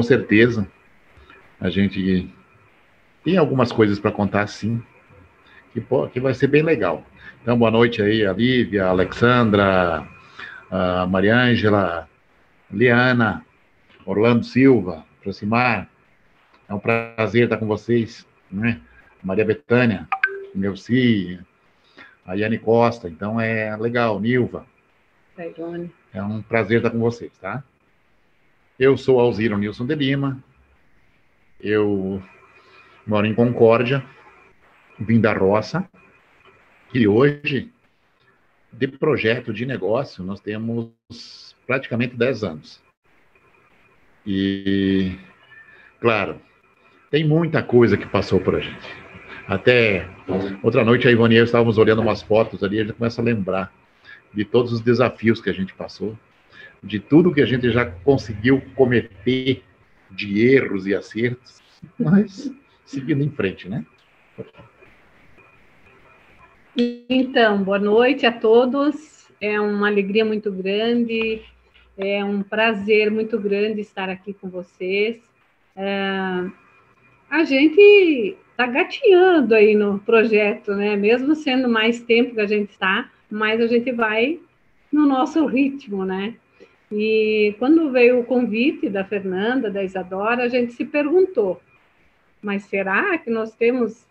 com certeza a gente tem algumas coisas para contar sim, que, que vai ser bem legal. Então, boa noite aí, a Lívia, a Alexandra, a Mariângela, Liana, Orlando Silva, Proximar. É um prazer estar com vocês, né? Maria Betânia, Neuci, a Yane Costa. Então, é legal, Nilva. É um prazer estar com vocês, tá? Eu sou Alziro Nilson de Lima. Eu moro em Concórdia, vim da roça, e hoje, de projeto de negócio, nós temos praticamente 10 anos. E, claro, tem muita coisa que passou por a gente. Até outra noite, a Ivone e eu estávamos olhando umas fotos ali, a gente começa a lembrar de todos os desafios que a gente passou, de tudo que a gente já conseguiu cometer de erros e acertos, mas seguindo em frente, né? Então, boa noite a todos. É uma alegria muito grande, é um prazer muito grande estar aqui com vocês. É, a gente está gatinhando aí no projeto, né? Mesmo sendo mais tempo que a gente está, mas a gente vai no nosso ritmo, né? E quando veio o convite da Fernanda, da Isadora, a gente se perguntou: mas será que nós temos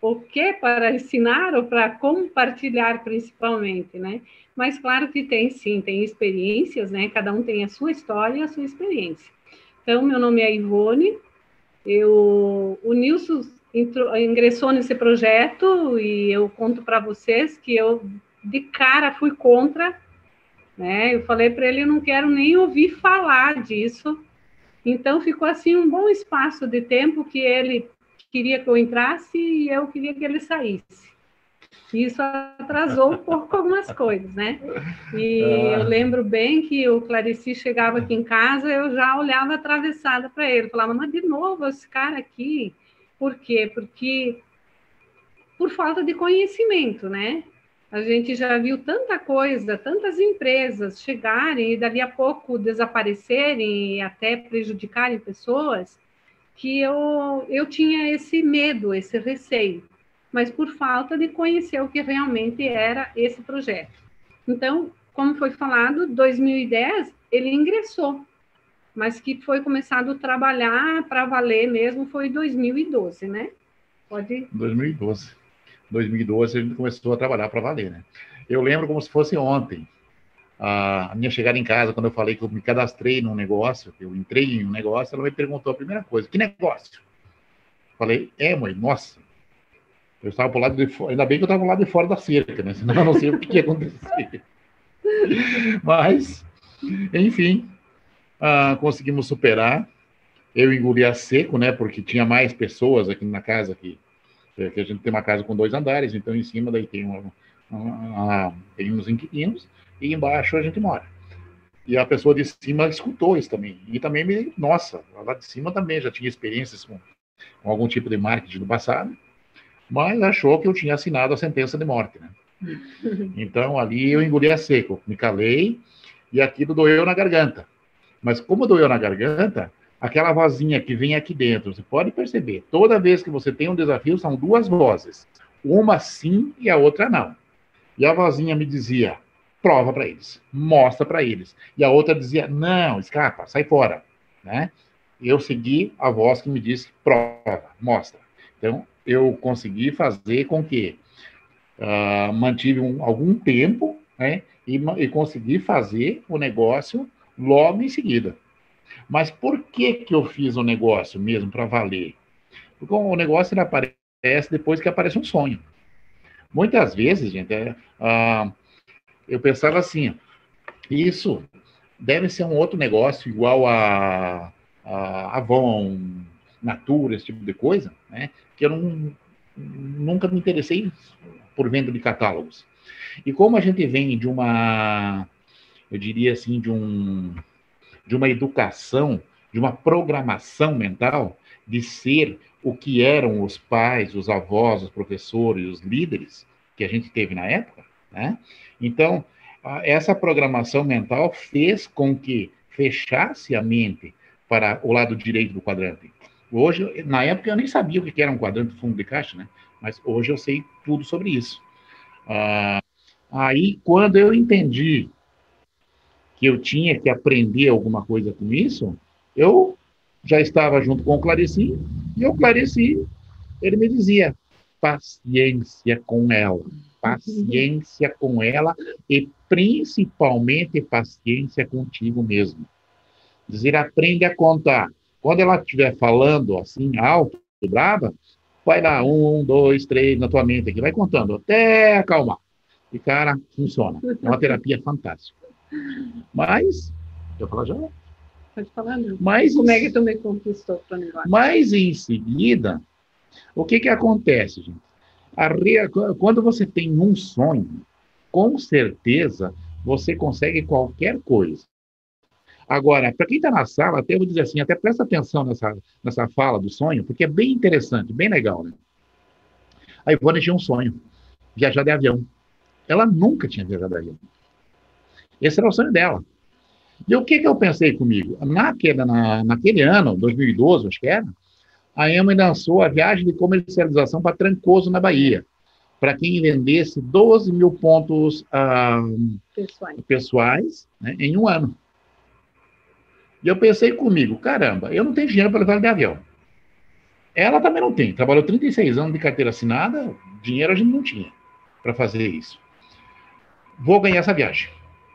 o que para ensinar ou para compartilhar principalmente, né? Mas claro que tem sim, tem experiências, né? Cada um tem a sua história e a sua experiência. Então, meu nome é Ivone, eu, o Nilson entrou, ingressou nesse projeto e eu conto para vocês que eu de cara fui contra, né? Eu falei para ele, eu não quero nem ouvir falar disso. Então ficou assim um bom espaço de tempo que ele queria que eu entrasse e eu queria que ele saísse. Isso atrasou um pouco algumas coisas, né? E ah. eu lembro bem que o Clarice chegava aqui em casa, eu já olhava atravessada para ele, falava, mas de novo esse cara aqui. Por quê? Porque por falta de conhecimento, né? A gente já viu tanta coisa, tantas empresas chegarem e dali a pouco desaparecerem e até prejudicarem pessoas, que eu, eu tinha esse medo, esse receio, mas por falta de conhecer o que realmente era esse projeto. Então, como foi falado, 2010 ele ingressou, mas que foi começado a trabalhar para valer mesmo foi 2012, né? Pode. 2012. 2012 a gente começou a trabalhar para valer, né? Eu lembro como se fosse ontem a minha chegada em casa, quando eu falei que eu me cadastrei num negócio, eu entrei em um negócio, ela me perguntou a primeira coisa: que negócio? Falei, é, mãe, nossa. Eu estava por lado de fora, ainda bem que eu estava lá de fora da cerca, né? Senão eu não sei o que ia acontecer. Mas, enfim, ah, conseguimos superar. Eu engoli a seco, né? Porque tinha mais pessoas aqui na casa que, que a gente tem uma casa com dois andares, então em cima daí tem, uma, uma, uma tem uns inquilinos e embaixo a gente mora. E a pessoa de cima escutou isso também. E também me, nossa, lá de cima também já tinha experiências com, com algum tipo de marketing do passado, mas achou que eu tinha assinado a sentença de morte, né? Então ali eu engoli a seco, me calei e aquilo doeu na garganta. Mas como doeu na garganta, aquela vozinha que vem aqui dentro, você pode perceber, toda vez que você tem um desafio, são duas vozes. Uma sim e a outra não. E a vozinha me dizia: prova para eles, mostra para eles. E a outra dizia: não, escapa, sai fora. Né? Eu segui a voz que me disse: prova, mostra. Então, eu consegui fazer com que uh, mantive um, algum tempo né, e, e consegui fazer o negócio logo em seguida. Mas por que, que eu fiz o negócio mesmo para valer? Porque o negócio ele aparece depois que aparece um sonho. Muitas vezes, gente, é, uh, eu pensava assim, isso deve ser um outro negócio igual a, a Avon, Natura, esse tipo de coisa, né? Que eu não, nunca me interessei por venda de catálogos. E como a gente vem de uma, eu diria assim, de um, de uma educação, de uma programação mental de ser o que eram os pais, os avós, os professores, os líderes que a gente teve na época, né? Então, essa programação mental fez com que fechasse a mente para o lado direito do quadrante. Hoje, na época, eu nem sabia o que era um quadrante fundo de caixa, né? Mas hoje eu sei tudo sobre isso. Ah, aí, quando eu entendi que eu tinha que aprender alguma coisa com isso, eu já estava junto com o Clarici, e o Clarici, ele me dizia, paciência com ela, paciência com ela e principalmente paciência contigo mesmo. Dizer, aprende a contar. Quando ela estiver falando assim, alto, brava, vai lá, um, dois, três, na tua mente aqui, vai contando até acalmar. E, cara, funciona. É uma terapia fantástica. Mas, eu falo já? Pode falar, não. Mas, Como é que tu me conquistou negócio? Mas, em seguida, o que que acontece, gente? Re... Quando você tem um sonho, com certeza você consegue qualquer coisa. Agora, para quem está na sala, até vou dizer assim, até presta atenção nessa, nessa fala do sonho, porque é bem interessante, bem legal, né? A Ivone tinha um sonho, viajar de avião. Ela nunca tinha viajado de avião. Esse era o sonho dela. E o que, que eu pensei comigo? Naquele, na, naquele ano, 2012, acho que era, a EMA lançou a viagem de comercialização para Trancoso, na Bahia, para quem vendesse 12 mil pontos ah, pessoais, pessoais né, em um ano. E eu pensei comigo, caramba, eu não tenho dinheiro para levar de avião. Ela também não tem. Trabalhou 36 anos de carteira assinada, dinheiro a gente não tinha para fazer isso. Vou ganhar essa viagem.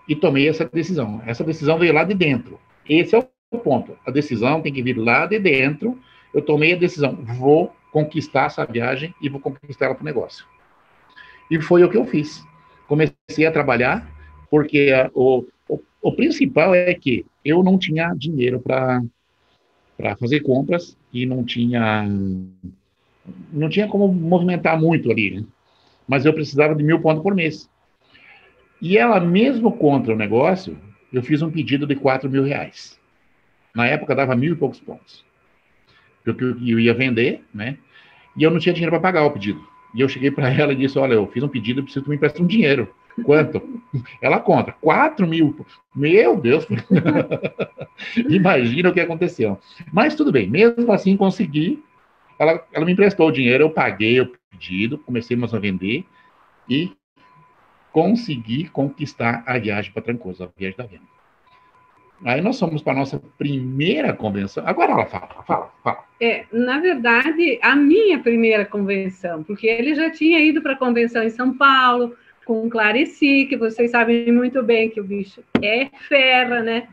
E tomei essa decisão. Essa decisão veio lá de dentro. Esse é o ponto. A decisão tem que vir lá de dentro. Eu tomei a decisão. Vou conquistar essa viagem e vou conquistar ela para o negócio. E foi o que eu fiz. Comecei a trabalhar, porque a, o, o, o principal é que eu não tinha dinheiro para fazer compras e não tinha não tinha como movimentar muito ali, né? Mas eu precisava de mil pontos por mês. E ela, mesmo contra o negócio, eu fiz um pedido de quatro mil reais. Na época dava mil e poucos pontos. Porque eu ia vender, né? E eu não tinha dinheiro para pagar o pedido. E eu cheguei para ela e disse: Olha, eu fiz um pedido, preciso que me emprestar um dinheiro. Quanto? Ela conta, 4 mil. Meu Deus! Imagina o que aconteceu. Mas tudo bem, mesmo assim consegui. Ela, ela me emprestou o dinheiro, eu paguei o pedido, comecei a vender e consegui conquistar a viagem para Trancoso, a viagem da venda. Aí nós fomos para a nossa primeira convenção. Agora ela fala, fala, fala. É, na verdade, a minha primeira convenção, porque ele já tinha ido para a convenção em São Paulo, com Clarici, que vocês sabem muito bem que o bicho é fera, né?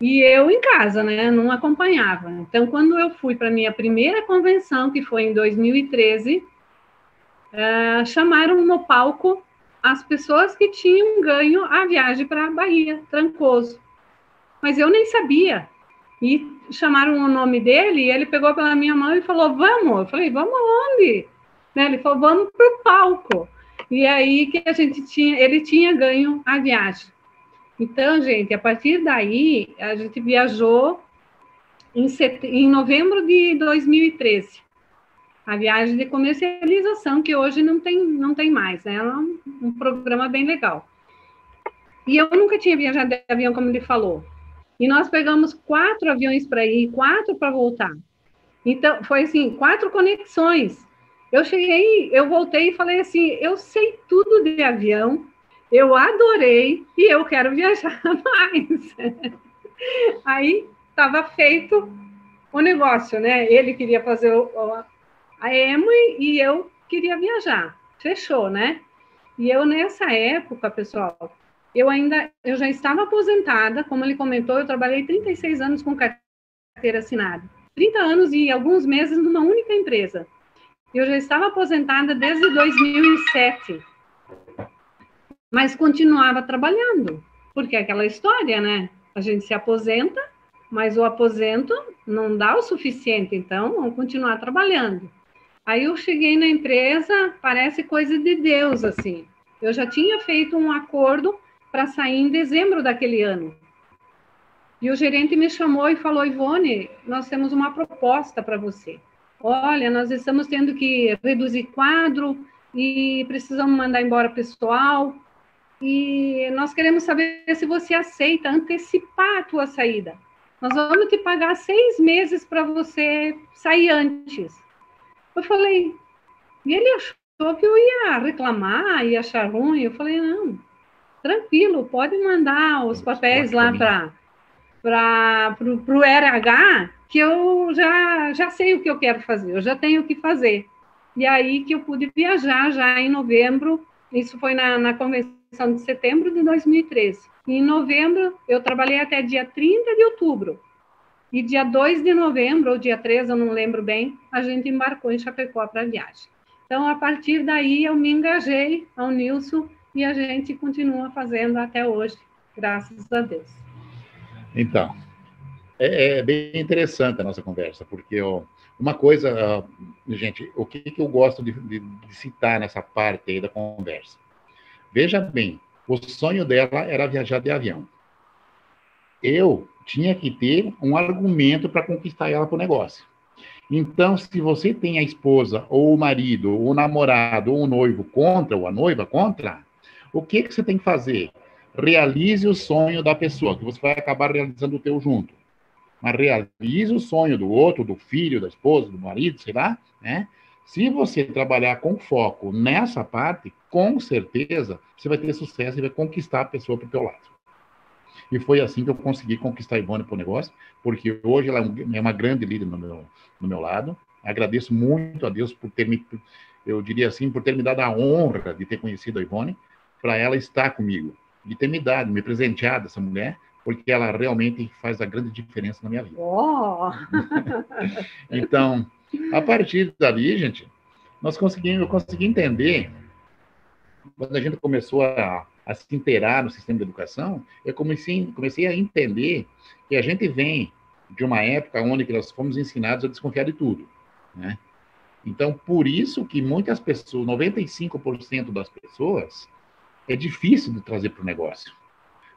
E eu em casa, né? Não acompanhava. Então, quando eu fui para a minha primeira convenção, que foi em 2013, uh, chamaram no palco as pessoas que tinham ganho a viagem para a Bahia, Trancoso. Mas eu nem sabia. E chamaram o nome dele, e ele pegou pela minha mão e falou: Vamos. Eu falei: Vamos aonde? Né? Ele falou: Vamos para o palco. E aí que a gente tinha, ele tinha ganho a viagem. Então, gente, a partir daí, a gente viajou em, set... em novembro de 2013 a viagem de comercialização, que hoje não tem, não tem mais, né? É um, um programa bem legal. E eu nunca tinha viajado de avião, como ele falou. E nós pegamos quatro aviões para ir, quatro para voltar. Então, foi assim, quatro conexões. Eu cheguei, eu voltei e falei assim: eu sei tudo de avião, eu adorei e eu quero viajar mais. Aí estava feito o negócio, né? Ele queria fazer o, a emo e eu queria viajar. Fechou, né? E eu nessa época, pessoal, eu ainda eu já estava aposentada, como ele comentou, eu trabalhei 36 anos com carteira assinada. 30 anos e alguns meses numa única empresa. Eu já estava aposentada desde 2007. Mas continuava trabalhando, porque é aquela história, né? A gente se aposenta, mas o aposento não dá o suficiente, então vamos continuar trabalhando. Aí eu cheguei na empresa, parece coisa de Deus, assim. Eu já tinha feito um acordo para sair em dezembro daquele ano. E o gerente me chamou e falou: Ivone, nós temos uma proposta para você. Olha, nós estamos tendo que reduzir quadro e precisamos mandar embora pessoal. E nós queremos saber se você aceita antecipar a tua saída. nós vamos te pagar seis meses para você sair antes. Eu falei, e ele achou que eu ia reclamar, ia achar ruim. Eu falei, não, tranquilo, pode mandar os papéis lá para o RH, que eu já, já sei o que eu quero fazer, eu já tenho o que fazer. E aí que eu pude viajar já em novembro, isso foi na, na convenção de setembro de 2013. Em novembro, eu trabalhei até dia 30 de outubro. E dia 2 de novembro, ou dia 3, eu não lembro bem, a gente embarcou em Chapecó para a viagem. Então, a partir daí, eu me engajei ao Nilson e a gente continua fazendo até hoje, graças a Deus. Então, é, é bem interessante a nossa conversa, porque ó, uma coisa, gente, o que, que eu gosto de, de, de citar nessa parte aí da conversa? Veja bem, o sonho dela era viajar de avião. Eu tinha que ter um argumento para conquistar ela para o negócio. Então, se você tem a esposa, ou o marido, ou o namorado, ou o noivo contra, ou a noiva contra, o que, que você tem que fazer? Realize o sonho da pessoa, que você vai acabar realizando o teu junto. Mas realize o sonho do outro, do filho, da esposa, do marido, sei lá, né? Se você trabalhar com foco nessa parte, com certeza você vai ter sucesso e vai conquistar a pessoa para o teu lado. E foi assim que eu consegui conquistar a Ivone para o negócio, porque hoje ela é, é uma grande líder no meu, no meu lado. Agradeço muito a Deus por ter me, eu diria assim, por ter me dado a honra de ter conhecido a Ivone, para ela estar comigo, de ter me dado, me presenteado essa mulher, porque ela realmente faz a grande diferença na minha vida. Oh. então, a partir dali, gente, nós conseguimos, eu consegui entender, quando a gente começou a, a se inteirar no sistema de educação, eu comecei, comecei a entender que a gente vem de uma época onde nós fomos ensinados a desconfiar de tudo, né? Então, por isso que muitas pessoas, 95% das pessoas, é difícil de trazer para o negócio.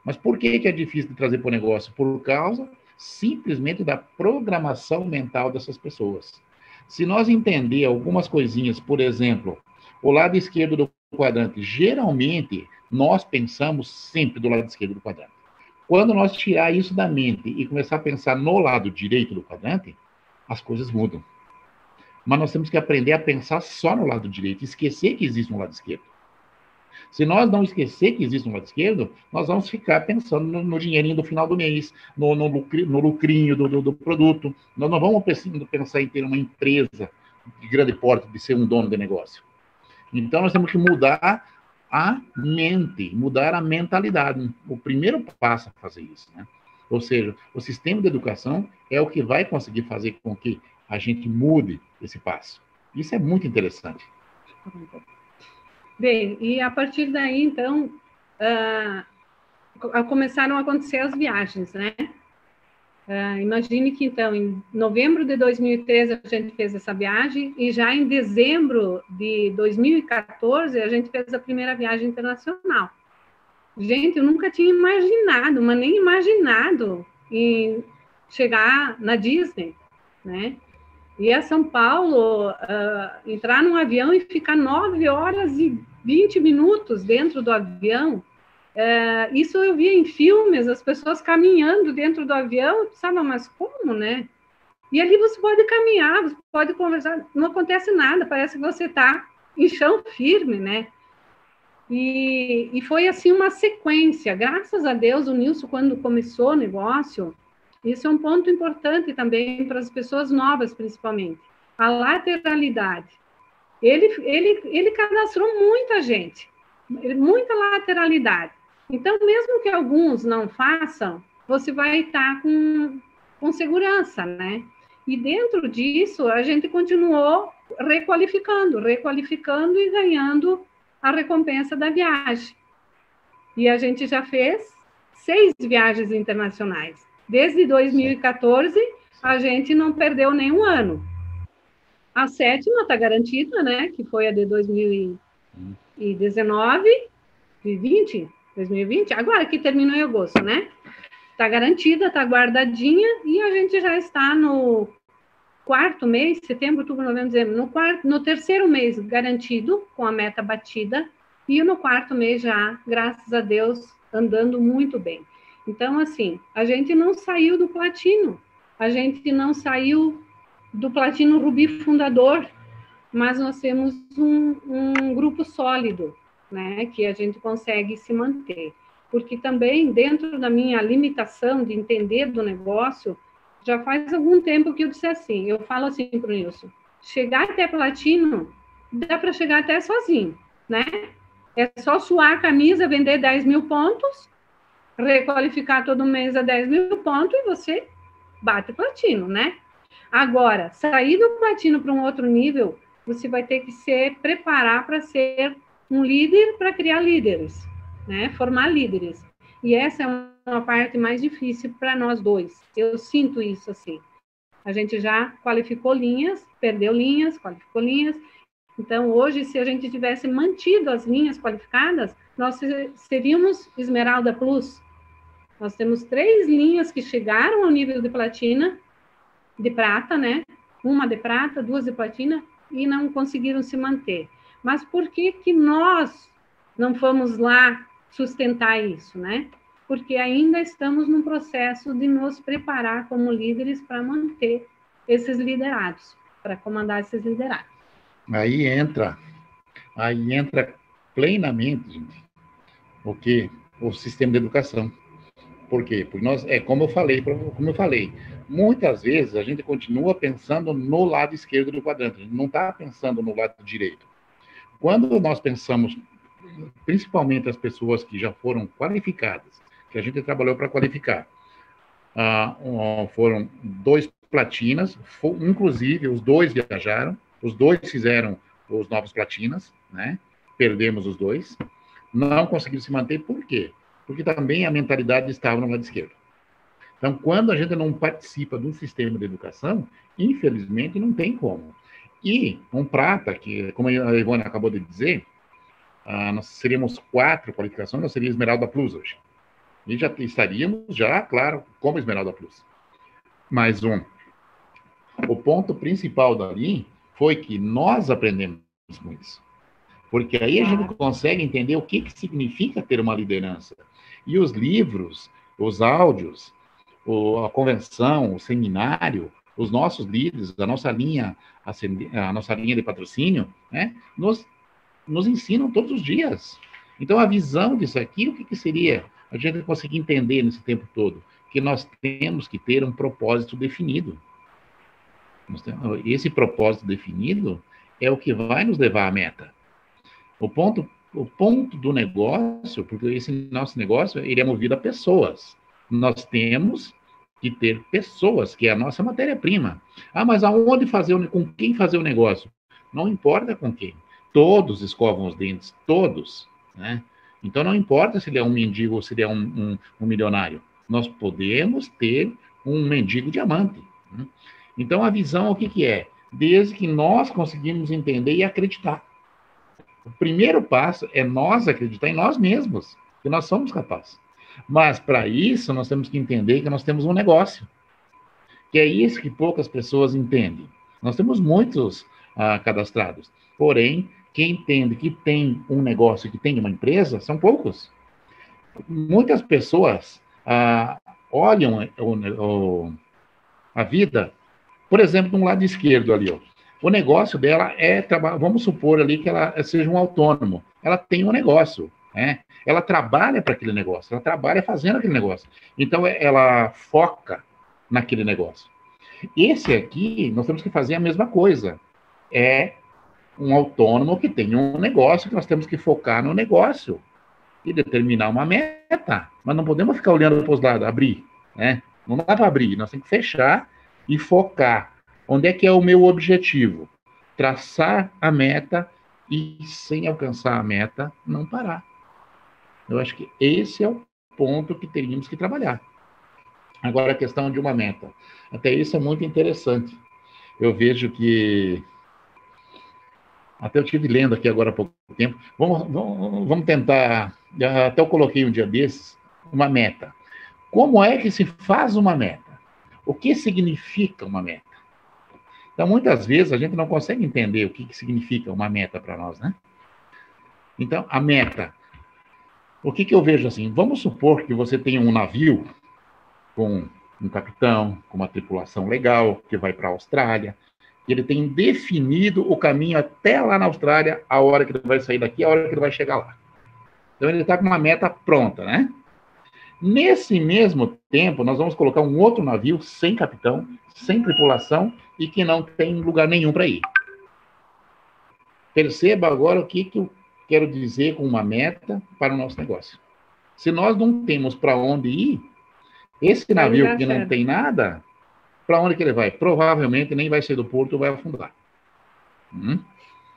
Mas por que, que é difícil de trazer para o negócio? Por causa simplesmente da programação mental dessas pessoas. Se nós entender algumas coisinhas, por exemplo, o lado esquerdo do quadrante, geralmente nós pensamos sempre do lado esquerdo do quadrante. Quando nós tirar isso da mente e começar a pensar no lado direito do quadrante, as coisas mudam. Mas nós temos que aprender a pensar só no lado direito, esquecer que existe um lado esquerdo. Se nós não esquecer que existe um lado esquerdo, nós vamos ficar pensando no, no dinheirinho do final do mês, no, no, lucri, no lucrinho do, do, do, produto. Nós não vamos pensar em ter uma empresa de grande porte, de ser um dono de negócio. Então, nós temos que mudar a mente, mudar a mentalidade. O primeiro passo a fazer isso, né? Ou seja, o sistema de educação é o que vai conseguir fazer com que a gente mude esse passo. Isso é muito interessante. Bem, e a partir daí, então, uh, começaram a acontecer as viagens, né? Uh, imagine que, então, em novembro de 2013 a gente fez essa viagem e já em dezembro de 2014 a gente fez a primeira viagem internacional. Gente, eu nunca tinha imaginado, mas nem imaginado em chegar na Disney, né? Ir a São Paulo, uh, entrar num avião e ficar nove horas e 20 minutos dentro do avião. É, isso eu via em filmes, as pessoas caminhando dentro do avião, eu pensava, mas como, né? E ali você pode caminhar, você pode conversar, não acontece nada, parece que você está em chão firme, né? E, e foi assim uma sequência. Graças a Deus, o Nilson, quando começou o negócio, isso é um ponto importante também para as pessoas novas, principalmente. A lateralidade. Ele, ele, ele cadastrou muita gente, muita lateralidade. Então, mesmo que alguns não façam, você vai estar com, com segurança, né? E dentro disso, a gente continuou requalificando, requalificando e ganhando a recompensa da viagem. E a gente já fez seis viagens internacionais. Desde 2014, a gente não perdeu nenhum ano. A sétima está garantida, né? Que foi a de 2019 e 20, 2020, agora que terminou em agosto, né? Está garantida, está guardadinha e a gente já está no quarto mês, setembro, outubro, novembro, dezembro, no quarto, no terceiro mês garantido com a meta batida e no quarto mês já, graças a Deus, andando muito bem. Então, assim, a gente não saiu do platino, a gente não saiu do platino rubi fundador, mas nós temos um, um grupo sólido, né, que a gente consegue se manter. Porque também, dentro da minha limitação de entender do negócio, já faz algum tempo que eu disse assim, eu falo assim para o Nilson, chegar até platino, dá para chegar até sozinho, né? É só suar a camisa, vender 10 mil pontos, requalificar todo mês a 10 mil pontos e você bate platino, né? Agora, sair do platino para um outro nível, você vai ter que se preparar para ser um líder, para criar líderes, né? Formar líderes. E essa é uma parte mais difícil para nós dois. Eu sinto isso assim. A gente já qualificou linhas, perdeu linhas, qualificou linhas. Então, hoje, se a gente tivesse mantido as linhas qualificadas, nós seríamos Esmeralda Plus. Nós temos três linhas que chegaram ao nível de platina, de prata, né? Uma de prata, duas de platina, e não conseguiram se manter. Mas por que que nós não fomos lá sustentar isso, né? Porque ainda estamos num processo de nos preparar como líderes para manter esses liderados, para comandar esses liderados. Aí entra, aí entra plenamente, gente, o que o sistema de educação. Por quê? Porque nós, é como eu falei, como eu falei, muitas vezes a gente continua pensando no lado esquerdo do quadrante, não está pensando no lado direito. Quando nós pensamos, principalmente as pessoas que já foram qualificadas, que a gente trabalhou para qualificar, uh, foram dois platinas, for, inclusive os dois viajaram, os dois fizeram os novos platinas, né? Perdemos os dois, não conseguiram se manter, por quê? porque também a mentalidade estava no lado esquerdo. Então, quando a gente não participa do sistema de educação, infelizmente não tem como. E um prata, que, como a Ivone acabou de dizer, ah, nós seríamos quatro qualificações, nós seríamos Esmeralda Plus hoje. E já estaríamos, já, claro, como Esmeralda Plus. Mais um. O ponto principal dali foi que nós aprendemos com isso. Porque aí a gente consegue entender o que, que significa ter uma liderança. E os livros, os áudios, a convenção, o seminário, os nossos líderes, a nossa linha, a, nossa linha de patrocínio, né, nos, nos ensinam todos os dias. Então, a visão disso aqui, o que, que seria? A gente conseguir entender nesse tempo todo que nós temos que ter um propósito definido. Esse propósito definido é o que vai nos levar à meta. O ponto o ponto do negócio, porque esse nosso negócio ele é movido a pessoas. Nós temos que ter pessoas, que é a nossa matéria-prima. Ah, mas aonde fazer, com quem fazer o negócio? Não importa com quem. Todos escovam os dentes, todos, né? Então não importa se ele é um mendigo ou se ele é um, um, um milionário. Nós podemos ter um mendigo diamante. Né? Então a visão o que, que é? Desde que nós conseguimos entender e acreditar. O primeiro passo é nós acreditar em nós mesmos, que nós somos capazes. Mas, para isso, nós temos que entender que nós temos um negócio. Que é isso que poucas pessoas entendem. Nós temos muitos ah, cadastrados. Porém, quem entende que tem um negócio, que tem uma empresa, são poucos. Muitas pessoas ah, olham o, o, a vida, por exemplo, de um lado esquerdo ali, ó. O negócio dela é. Vamos supor ali que ela seja um autônomo. Ela tem um negócio, né? Ela trabalha para aquele negócio, ela trabalha fazendo aquele negócio. Então é, ela foca naquele negócio. Esse aqui, nós temos que fazer a mesma coisa. É um autônomo que tem um negócio que nós temos que focar no negócio e determinar uma meta. Mas não podemos ficar olhando para os lados, abrir, né? Não dá para abrir, nós temos que fechar e focar Onde é que é o meu objetivo? Traçar a meta e, sem alcançar a meta, não parar. Eu acho que esse é o ponto que teríamos que trabalhar. Agora, a questão de uma meta. Até isso é muito interessante. Eu vejo que. Até eu tive lendo aqui agora há pouco tempo. Vamos, vamos, vamos tentar. Até eu coloquei um dia desses uma meta. Como é que se faz uma meta? O que significa uma meta? Então, muitas vezes, a gente não consegue entender o que, que significa uma meta para nós, né? Então, a meta. O que, que eu vejo assim? Vamos supor que você tenha um navio com um capitão, com uma tripulação legal, que vai para a Austrália, e ele tem definido o caminho até lá na Austrália, a hora que ele vai sair daqui, a hora que ele vai chegar lá. Então ele está com uma meta pronta, né? Nesse mesmo tempo, nós vamos colocar um outro navio sem capitão, sem tripulação e que não tem lugar nenhum para ir. Perceba agora o que, que eu quero dizer com uma meta para o nosso negócio. Se nós não temos para onde ir, esse navio que não tem nada, para onde que ele vai? Provavelmente nem vai sair do porto vai afundar. Hum?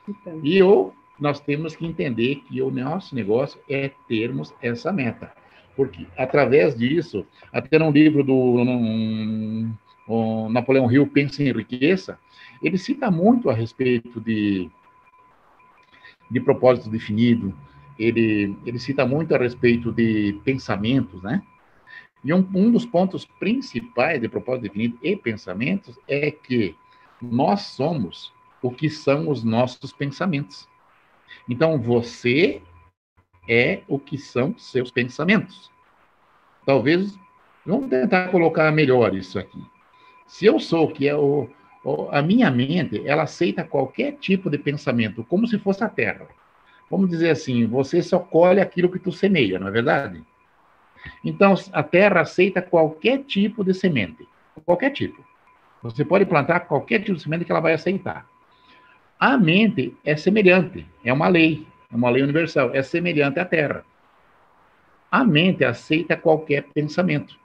Então. E ou nós temos que entender que o nosso negócio é termos essa meta. Porque através disso, até no livro do um, um, Napoleão Hill, Pensa em Riqueza, ele cita muito a respeito de de propósito definido, ele, ele cita muito a respeito de pensamentos, né? E um, um dos pontos principais de propósito definido e pensamentos é que nós somos o que são os nossos pensamentos. Então, você é o que são seus pensamentos. Talvez, vamos tentar colocar melhor isso aqui. Se eu sou o que é o, a minha mente, ela aceita qualquer tipo de pensamento, como se fosse a Terra. Vamos dizer assim, você só colhe aquilo que tu semeia, não é verdade? Então, a Terra aceita qualquer tipo de semente, qualquer tipo. Você pode plantar qualquer tipo de semente que ela vai aceitar. A mente é semelhante, é uma lei, é uma lei universal, é semelhante à Terra. A mente aceita qualquer pensamento.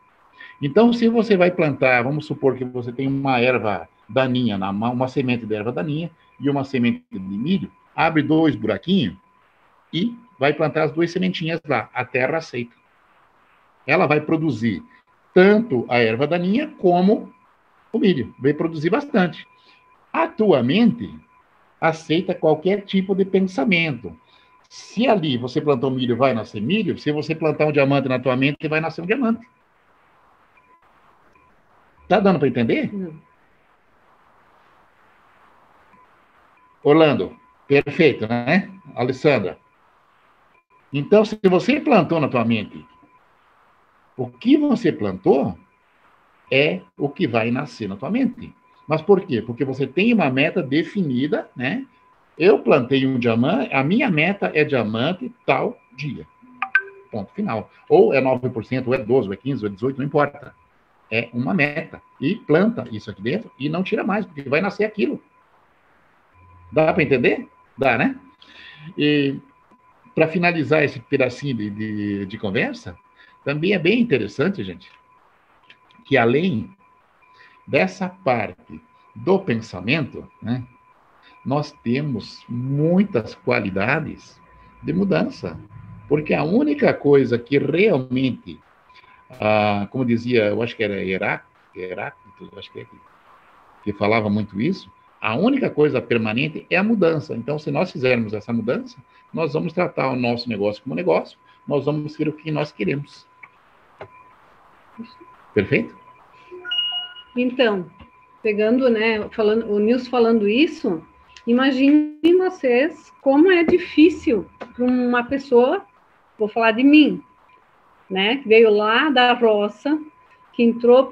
Então, se você vai plantar, vamos supor que você tem uma erva daninha na mão, uma semente de erva daninha e uma semente de milho, abre dois buraquinhos e vai plantar as duas sementinhas lá. A terra aceita. Ela vai produzir tanto a erva daninha como o milho. Vai produzir bastante. A tua mente aceita qualquer tipo de pensamento. Se ali você plantou milho, vai nascer milho. Se você plantar um diamante na tua mente, vai nascer um diamante. Tá dando para entender? Não. Orlando, perfeito, né? Alessandra. Então, se você plantou na tua mente, o que você plantou é o que vai nascer na tua mente. Mas por quê? Porque você tem uma meta definida, né? Eu plantei um diamante, a minha meta é diamante tal dia. Ponto final. Ou é 9%, ou é 12%, ou é 15%, ou é 18%, não importa. É uma meta. E planta isso aqui dentro e não tira mais, porque vai nascer aquilo. Dá para entender? Dá, né? E para finalizar esse pedacinho de, de, de, conversa, também é bem interessante, gente, que além dessa parte do pensamento, né, nós temos muitas qualidades de mudança. Porque a única coisa que realmente, ah, como dizia, eu acho que era Heráclito, acho que, é que, que falava muito isso, a única coisa permanente é a mudança. Então, se nós fizermos essa mudança, nós vamos tratar o nosso negócio como negócio, nós vamos ser o que nós queremos. Perfeito? Então, pegando, né, falando, o Nils falando isso, imaginem vocês como é difícil para uma pessoa, vou falar de mim, né, que veio lá da roça, que entrou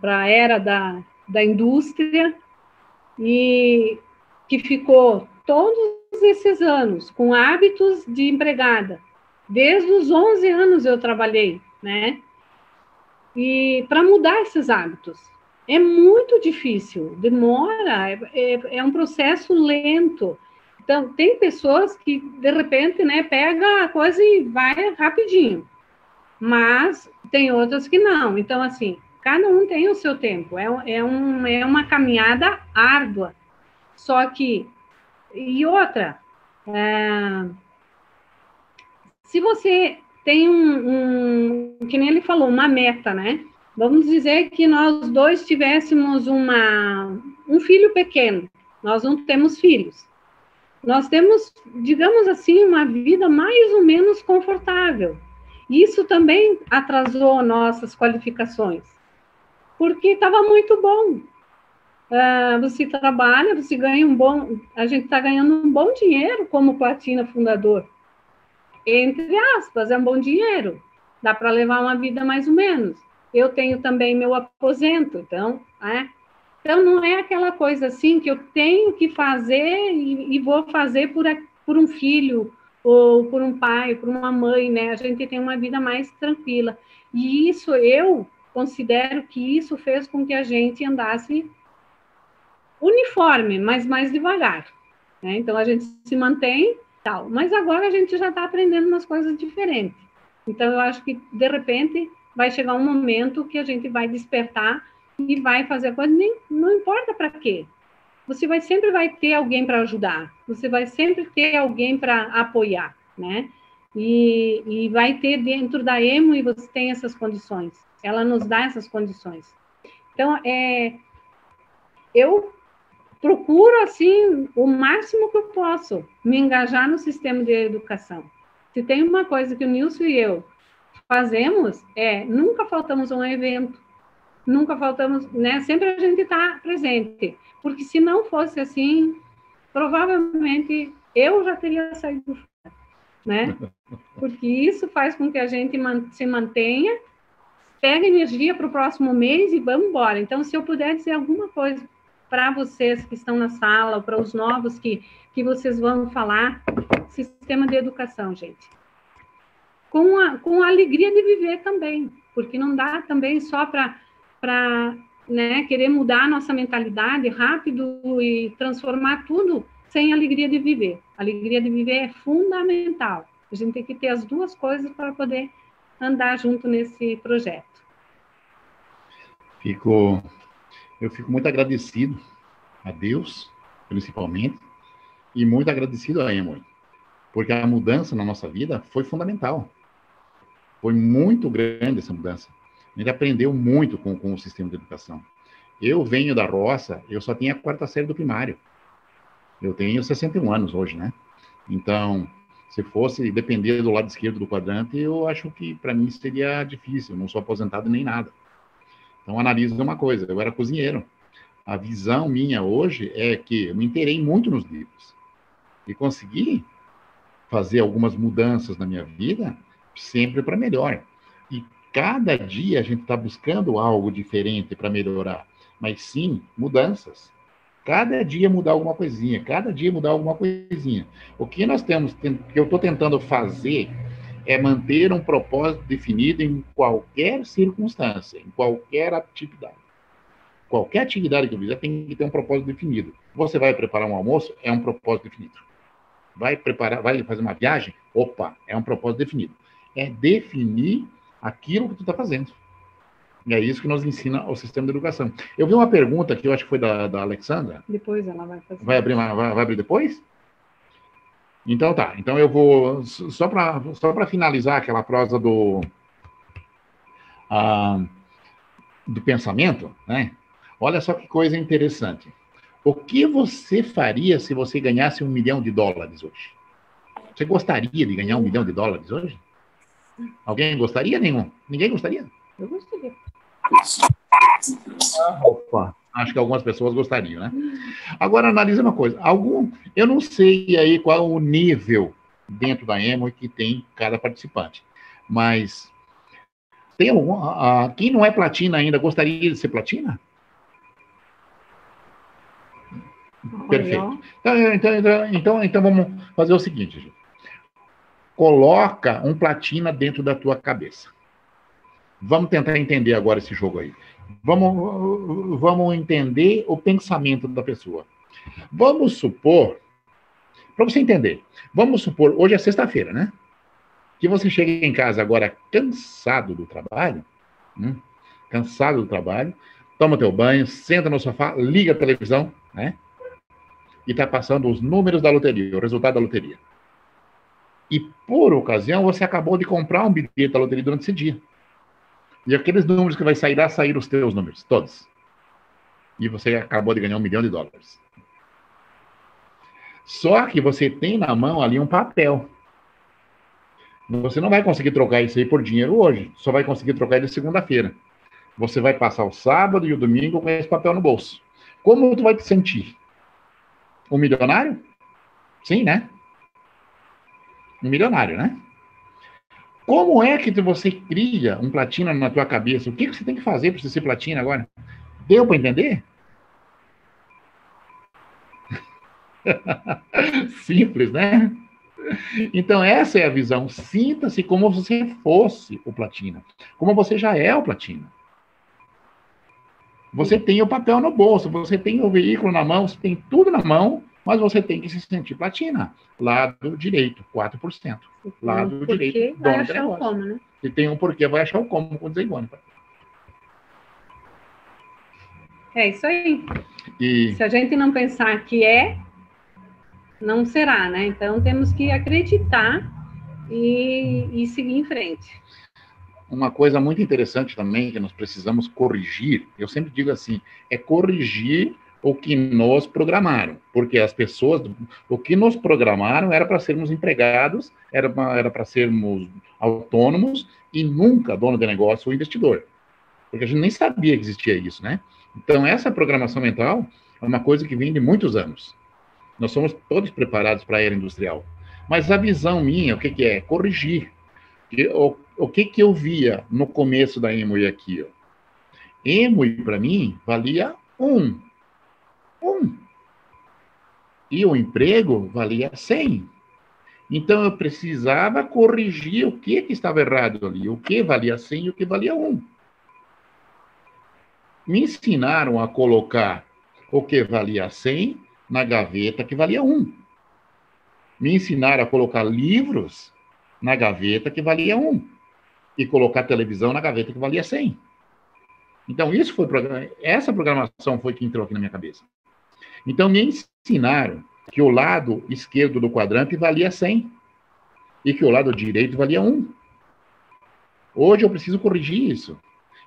para a era da, da indústria, e que ficou todos esses anos com hábitos de empregada. Desde os 11 anos eu trabalhei, né? E para mudar esses hábitos é muito difícil, demora, é, é, é, um processo lento. Então, tem pessoas que, de repente, né, pega a coisa e vai rapidinho, mas tem outras que não. Então, assim, Cada um tem o seu tempo, é, é, um, é uma caminhada árdua. Só que, e outra, é, se você tem um, um, que nem ele falou, uma meta, né? Vamos dizer que nós dois tivéssemos uma, um filho pequeno, nós não temos filhos. Nós temos, digamos assim, uma vida mais ou menos confortável. Isso também atrasou nossas qualificações porque estava muito bom. Uh, você trabalha, você ganha um bom. A gente está ganhando um bom dinheiro como platina fundador. entre aspas, é um bom dinheiro. Dá para levar uma vida mais ou menos. Eu tenho também meu aposento, então, é. Então, não é aquela coisa assim que eu tenho que fazer e, e vou fazer por, por um filho, ou por um pai, por uma mãe, né? A gente tem uma vida mais tranquila. E isso eu considero que isso fez com que a gente andasse uniforme, mas mais devagar. Né? Então a gente se mantém tal, mas agora a gente já está aprendendo umas coisas diferentes. Então eu acho que de repente vai chegar um momento que a gente vai despertar e vai fazer a coisa, nem, não importa para quê. Você vai sempre vai ter alguém para ajudar, você vai sempre ter alguém para apoiar, né? E, e vai ter dentro da EMO e você tem essas condições. Ela nos dá essas condições. Então, é, eu procuro, assim, o máximo que eu posso, me engajar no sistema de educação. Se tem uma coisa que o Nilson e eu fazemos, é nunca faltamos um evento, nunca faltamos, né? Sempre a gente está presente. Porque se não fosse assim, provavelmente eu já teria saído né? Porque isso faz com que a gente se mantenha, pega energia para o próximo mês e vamos embora. Então, se eu puder dizer alguma coisa para vocês que estão na sala, para os novos que, que vocês vão falar, sistema de educação, gente. Com a, com a alegria de viver também, porque não dá também só para né, querer mudar a nossa mentalidade rápido e transformar tudo sem alegria de viver. A alegria de viver é fundamental. A gente tem que ter as duas coisas para poder andar junto nesse projeto. Fico eu fico muito agradecido a Deus, principalmente, e muito agradecido a Emily, porque a mudança na nossa vida foi fundamental. Foi muito grande essa mudança. A gente aprendeu muito com, com o sistema de educação. Eu venho da roça, eu só tinha a quarta série do primário. Eu tenho 61 anos hoje, né? Então, se fosse depender do lado esquerdo do quadrante, eu acho que para mim seria difícil. Não sou aposentado nem nada. Então, analisa uma coisa: eu era cozinheiro. A visão minha hoje é que eu me inteirei muito nos livros e consegui fazer algumas mudanças na minha vida, sempre para melhor. E cada dia a gente está buscando algo diferente para melhorar, mas sim mudanças. Cada dia mudar alguma coisinha, cada dia mudar alguma coisinha. O que nós temos, que eu estou tentando fazer é manter um propósito definido em qualquer circunstância, em qualquer atividade. Qualquer atividade que eu fizer tem que ter um propósito definido. Você vai preparar um almoço, é um propósito definido. Vai preparar, vai fazer uma viagem, opa, é um propósito definido. É definir aquilo que tu está fazendo. E é isso que nos ensina o sistema de educação. Eu vi uma pergunta que eu acho que foi da, da Alexandra. Depois ela vai fazer. Vai abrir, vai, vai abrir depois? Então tá, então eu vou, só para só finalizar aquela prosa do, ah, do pensamento, né? Olha só que coisa interessante. O que você faria se você ganhasse um milhão de dólares hoje? Você gostaria de ganhar um milhão de dólares hoje? Alguém gostaria? Nenhum? Ninguém gostaria? Eu gostaria. Ah, opa acho que algumas pessoas gostariam, né? Agora, analise uma coisa. Algum, eu não sei aí qual o nível dentro da Emo que tem cada participante, mas tem algum, quem não é platina ainda gostaria de ser platina? Perfeito. Então, então, então, então, então vamos fazer o seguinte, gente. Coloca um platina dentro da tua cabeça. Vamos tentar entender agora esse jogo aí. Vamos, vamos entender o pensamento da pessoa. Vamos supor, para você entender, vamos supor, hoje é sexta-feira, né? Que você chega em casa agora cansado do trabalho, hum, cansado do trabalho, toma teu banho, senta no sofá, liga a televisão, né? E está passando os números da loteria, o resultado da loteria. E por ocasião, você acabou de comprar um bilhete da loteria durante esse dia. E aqueles números que vai sair lá, saíram os teus números, todos. E você acabou de ganhar um milhão de dólares. Só que você tem na mão ali um papel. Você não vai conseguir trocar isso aí por dinheiro hoje. Só vai conseguir trocar ele segunda-feira. Você vai passar o sábado e o domingo com esse papel no bolso. Como tu vai te sentir? Um milionário? Sim, né? Um milionário, né? Como é que você cria um platina na tua cabeça? O que, você tem que fazer para você ser platina agora? Deu para entender? Simples, né? Então, essa é a visão. Sinta-se como você fosse o platina. Como você já é o platina. Você tem o papel no bolso, você tem o veículo na mão, você tem tudo na mão, mas você tem que se sentir platina. Lado direito, 4%. Lado um direito, dono do negócio. Como, né? Se tem um porquê, vai achar o como, com dizer É isso aí. E... Se a gente não pensar que é, não será, né? Então temos que acreditar e, e seguir em frente. Uma coisa muito interessante também que nós precisamos corrigir, eu sempre digo assim, é corrigir o que nos programaram, porque as pessoas, o que nos programaram era para sermos empregados, era para sermos autônomos e nunca dono de negócio ou investidor, porque a gente nem sabia que existia isso, né? Então essa programação mental é uma coisa que vem de muitos anos. Nós somos todos preparados para a era industrial. Mas a visão minha, o que, que é? Corrigir. O, o que, que eu via no começo da Emoi aqui? Ó? Emoi, para mim, valia um. Um. E o emprego valia cem. Então, eu precisava corrigir o que, que estava errado ali, o que valia cem e o que valia um. Me ensinaram a colocar o que valia cem na gaveta que valia um. Me ensinaram a colocar livros na gaveta que valia um. E colocar televisão na gaveta que valia 100. Então, isso foi essa programação foi que entrou aqui na minha cabeça. Então, me ensinaram que o lado esquerdo do quadrante valia 100 e que o lado direito valia 1. Hoje eu preciso corrigir isso.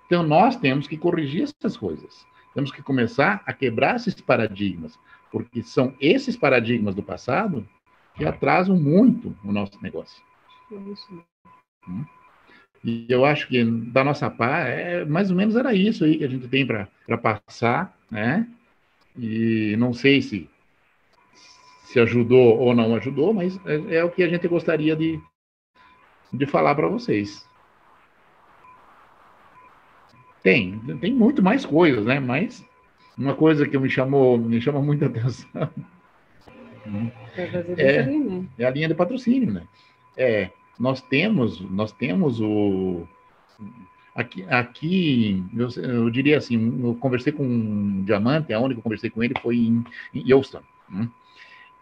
Então, nós temos que corrigir essas coisas. Temos que começar a quebrar esses paradigmas porque são esses paradigmas do passado que atrasam muito o nosso negócio. Hum? E eu acho que da nossa parte, é, mais ou menos era isso aí que a gente tem para passar, né? E não sei se se ajudou ou não ajudou, mas é, é o que a gente gostaria de, de falar para vocês. Tem, tem muito mais coisas, né? Mas uma coisa que me chamou, me chama muita atenção é, né? é, a linha de patrocínio, né? É, nós temos, nós temos o aqui, aqui eu, eu, diria assim, eu conversei com um diamante, a única que eu conversei com ele foi em, em Houston. Né?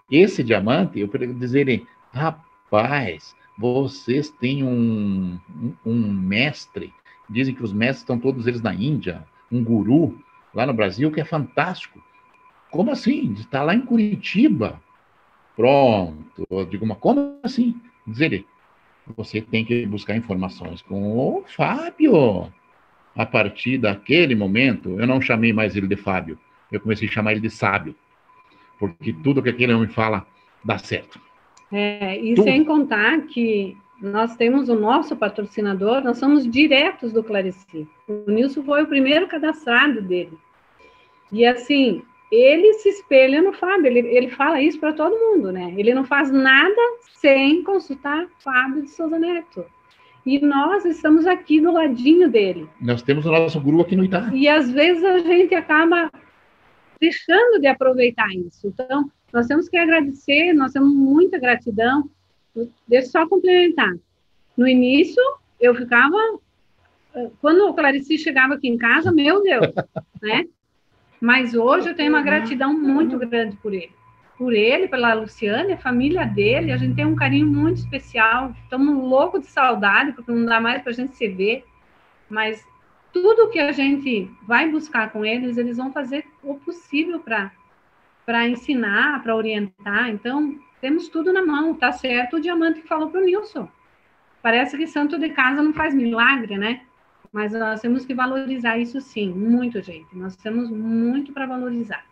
Esse diamante, eu queria dizer, rapaz, vocês têm um, um, um mestre, dizem que os mestres estão todos eles na Índia, um guru, lá no Brasil, que é fantástico. Como assim? Está lá em Curitiba. Pronto. Eu digo, mas como assim? Diz ele, você tem que buscar informações com o Fábio. A partir daquele momento, eu não chamei mais ele de Fábio, eu comecei a chamar ele de sábio. Porque tudo que aquele homem fala dá certo. É, e tudo. sem contar que nós temos o nosso patrocinador, nós somos diretos do Clarici. O Nilson foi o primeiro cadastrado dele. E assim, ele se espelha no Fábio, ele, ele fala isso para todo mundo, né? Ele não faz nada sem consultar Fábio de Souza Neto. E nós estamos aqui do ladinho dele. Nós temos o nosso guru aqui no Itá. E às vezes a gente acaba deixando de aproveitar isso. Então, nós temos que agradecer, nós temos muita gratidão. Deixa eu só complementar. No início, eu ficava. Quando o Clarice chegava aqui em casa, meu Deus, né? Mas hoje eu tenho uma gratidão muito grande por ele. Por ele, pela Luciane, a família dele, a gente tem um carinho muito especial. Estamos loucos de saudade, porque não dá mais para a gente se ver. Mas tudo que a gente vai buscar com eles, eles vão fazer o possível para ensinar, para orientar. Então, temos tudo na mão. Tá certo o diamante que falou para o Nilson. Parece que santo de casa não faz milagre, né? Mas nós temos que valorizar isso sim, muito, gente. Nós temos muito para valorizar.